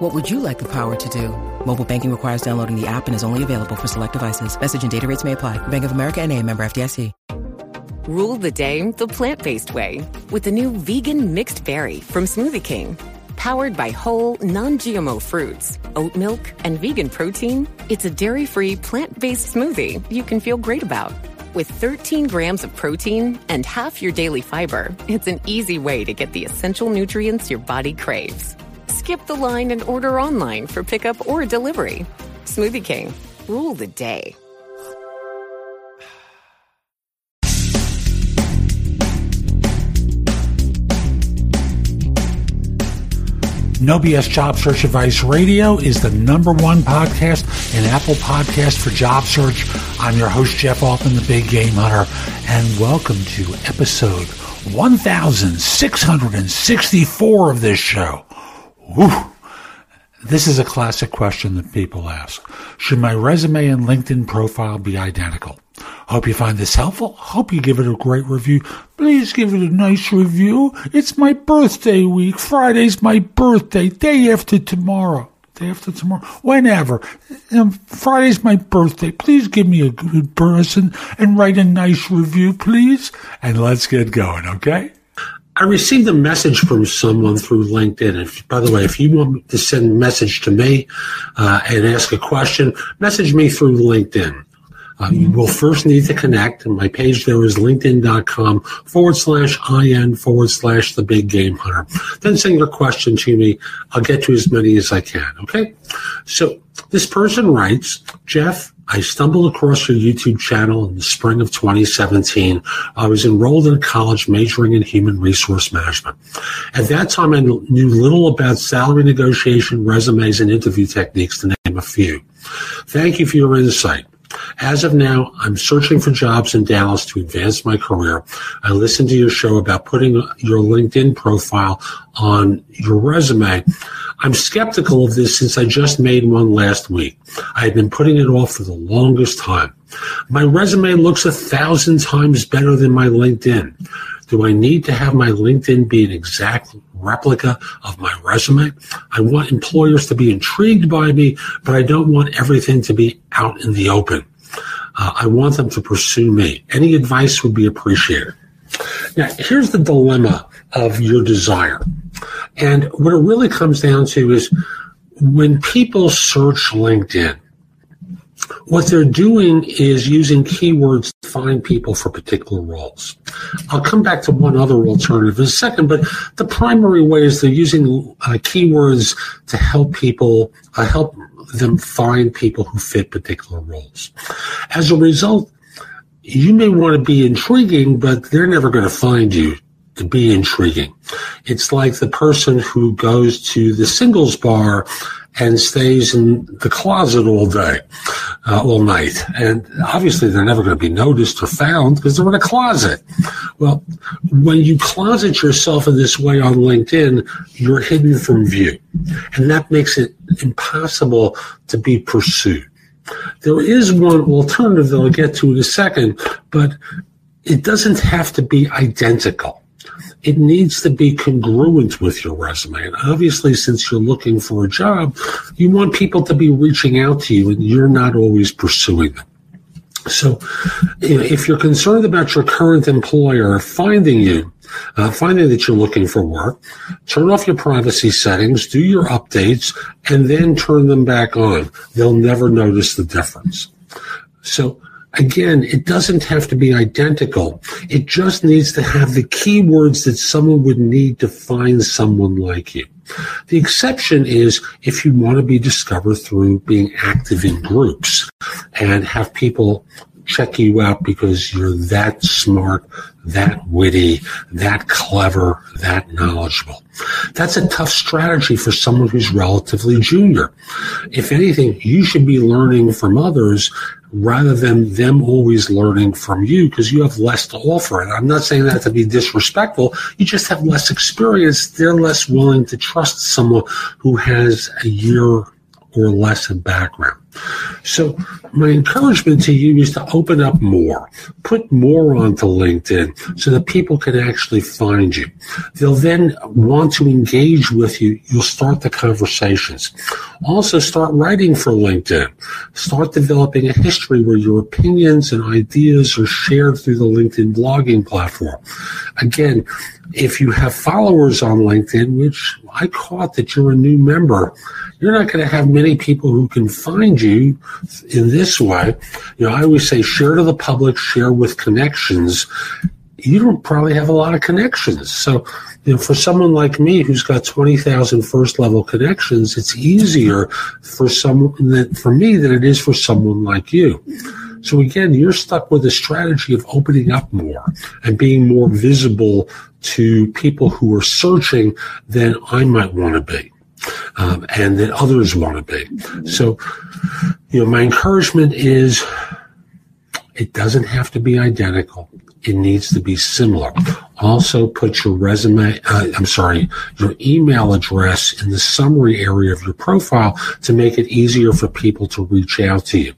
What would you like the power to do? Mobile banking requires downloading the app and is only available for select devices. Message and data rates may apply. Bank of America and a member FDIC. Rule the day the plant-based way with the new vegan mixed berry from Smoothie King. Powered by whole, non-GMO fruits, oat milk, and vegan protein, it's a dairy-free, plant-based smoothie you can feel great about. With 13 grams of protein and half your daily fiber, it's an easy way to get the essential nutrients your body craves. Skip the line and order online for pickup or delivery. Smoothie King, rule the day. No BS Job Search Advice Radio is the number one podcast in Apple Podcast for job search. I'm your host, Jeff Altman, the Big Game Hunter, and welcome to episode 1664 of this show. This is a classic question that people ask. Should my resume and LinkedIn profile be identical? Hope you find this helpful. Hope you give it a great review. Please give it a nice review. It's my birthday week. Friday's my birthday. Day after tomorrow. Day after tomorrow. Whenever. Um, Friday's my birthday. Please give me a good person and write a nice review, please. And let's get going, okay? I received a message from someone through LinkedIn. If, by the way, if you want to send a message to me uh, and ask a question, message me through LinkedIn. Uh, you will first need to connect. And my page there is linkedin.com forward slash IN forward slash the big game hunter. Then send your question to me. I'll get to as many as I can. Okay. So this person writes, Jeff, I stumbled across your YouTube channel in the spring of 2017. I was enrolled in college majoring in human resource management. At that time, I knew little about salary negotiation, resumes, and interview techniques, to name a few. Thank you for your insight. As of now, I'm searching for jobs in Dallas to advance my career. I listened to your show about putting your LinkedIn profile on your resume. I'm skeptical of this since I just made one last week. I had been putting it off for the longest time. My resume looks a thousand times better than my LinkedIn. Do I need to have my LinkedIn be an exact replica of my resume? I want employers to be intrigued by me, but I don't want everything to be out in the open. Uh, I want them to pursue me. Any advice would be appreciated. Now, here's the dilemma of your desire. And what it really comes down to is when people search LinkedIn, what they're doing is using keywords to find people for particular roles. I'll come back to one other alternative in a second, but the primary way is they're using uh, keywords to help people, uh, help them find people who fit particular roles. As a result, you may want to be intriguing, but they're never going to find you to be intriguing. It's like the person who goes to the singles bar and stays in the closet all day, uh, all night. And obviously they're never going to be noticed or found because they're in a closet. Well, when you closet yourself in this way on LinkedIn, you're hidden from view. And that makes it impossible to be pursued. There is one alternative that I'll get to in a second, but it doesn't have to be identical it needs to be congruent with your resume. And obviously, since you're looking for a job, you want people to be reaching out to you and you're not always pursuing them. So, you know, if you're concerned about your current employer finding you, uh, finding that you're looking for work, turn off your privacy settings, do your updates, and then turn them back on. They'll never notice the difference. So Again, it doesn't have to be identical. It just needs to have the keywords that someone would need to find someone like you. The exception is if you want to be discovered through being active in groups and have people check you out because you're that smart, that witty, that clever, that knowledgeable. That's a tough strategy for someone who's relatively junior. If anything, you should be learning from others rather than them always learning from you because you have less to offer. And I'm not saying that to be disrespectful. You just have less experience. They're less willing to trust someone who has a year or less of background. So my encouragement to you is to open up more, put more onto LinkedIn so that people can actually find you. They'll then want to engage with you. You'll start the conversations. Also start writing for LinkedIn. Start developing a history where your opinions and ideas are shared through the LinkedIn blogging platform. Again, if you have followers on LinkedIn, which I caught that you're a new member, you're not going to have many people who can find you in this way. You know, I always say share to the public, share with connections. You don't probably have a lot of connections. So, you know, for someone like me who's got 20,000 first level connections, it's easier for someone that, for me than it is for someone like you. So again, you're stuck with a strategy of opening up more and being more visible to people who are searching than I might want to be um, and that others want to be. So, you know, my encouragement is it doesn't have to be identical. It needs to be similar. Also, put your resume, uh, I'm sorry, your email address in the summary area of your profile to make it easier for people to reach out to you.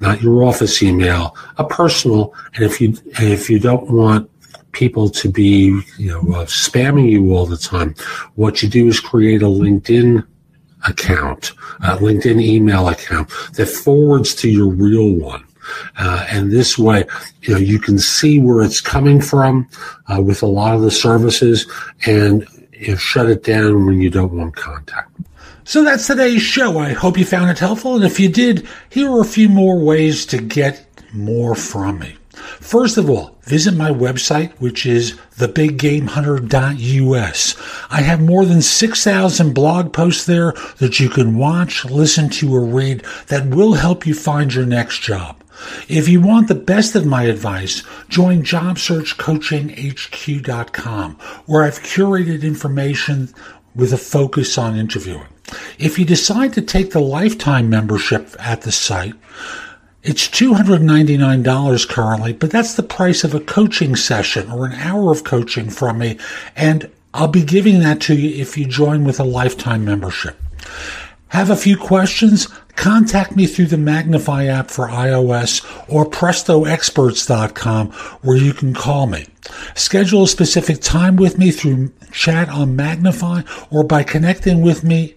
Not your office email, a personal. And if you, and if you don't want people to be, you know, uh, spamming you all the time. What you do is create a LinkedIn account, a LinkedIn email account that forwards to your real one. Uh, and this way, you know, you can see where it's coming from uh, with a lot of the services and you know, shut it down when you don't want contact. So that's today's show. I hope you found it helpful. And if you did, here are a few more ways to get more from me. First of all, visit my website, which is thebiggamehunter.us. I have more than 6,000 blog posts there that you can watch, listen to, or read that will help you find your next job. If you want the best of my advice, join JobSearchCoachingHQ.com, where I've curated information with a focus on interviewing. If you decide to take the lifetime membership at the site, it's $299 currently, but that's the price of a coaching session or an hour of coaching from me. And I'll be giving that to you if you join with a lifetime membership. Have a few questions? Contact me through the Magnify app for iOS or prestoexperts.com where you can call me. Schedule a specific time with me through chat on Magnify or by connecting with me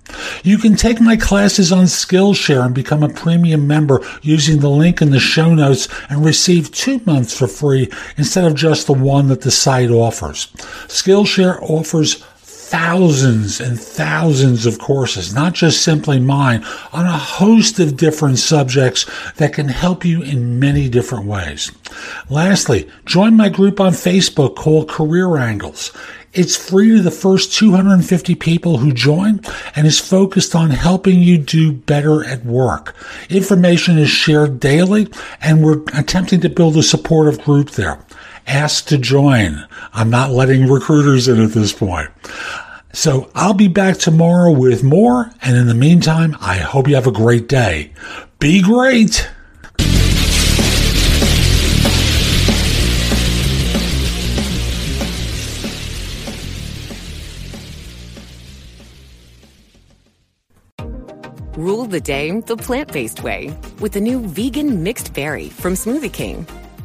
You can take my classes on Skillshare and become a premium member using the link in the show notes and receive two months for free instead of just the one that the site offers. Skillshare offers thousands and thousands of courses, not just simply mine, on a host of different subjects that can help you in many different ways. Lastly, join my group on Facebook called Career Angles. It's free to the first 250 people who join and is focused on helping you do better at work. Information is shared daily and we're attempting to build a supportive group there. Ask to join. I'm not letting recruiters in at this point. So I'll be back tomorrow with more. And in the meantime, I hope you have a great day. Be great. Rule the day the plant based way with the new vegan mixed berry from Smoothie King.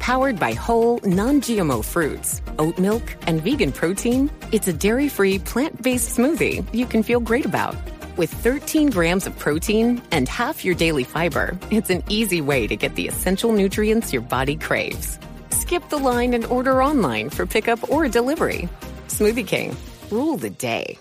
Powered by whole, non GMO fruits, oat milk, and vegan protein, it's a dairy free, plant based smoothie you can feel great about. With 13 grams of protein and half your daily fiber, it's an easy way to get the essential nutrients your body craves. Skip the line and order online for pickup or delivery. Smoothie King, rule the day.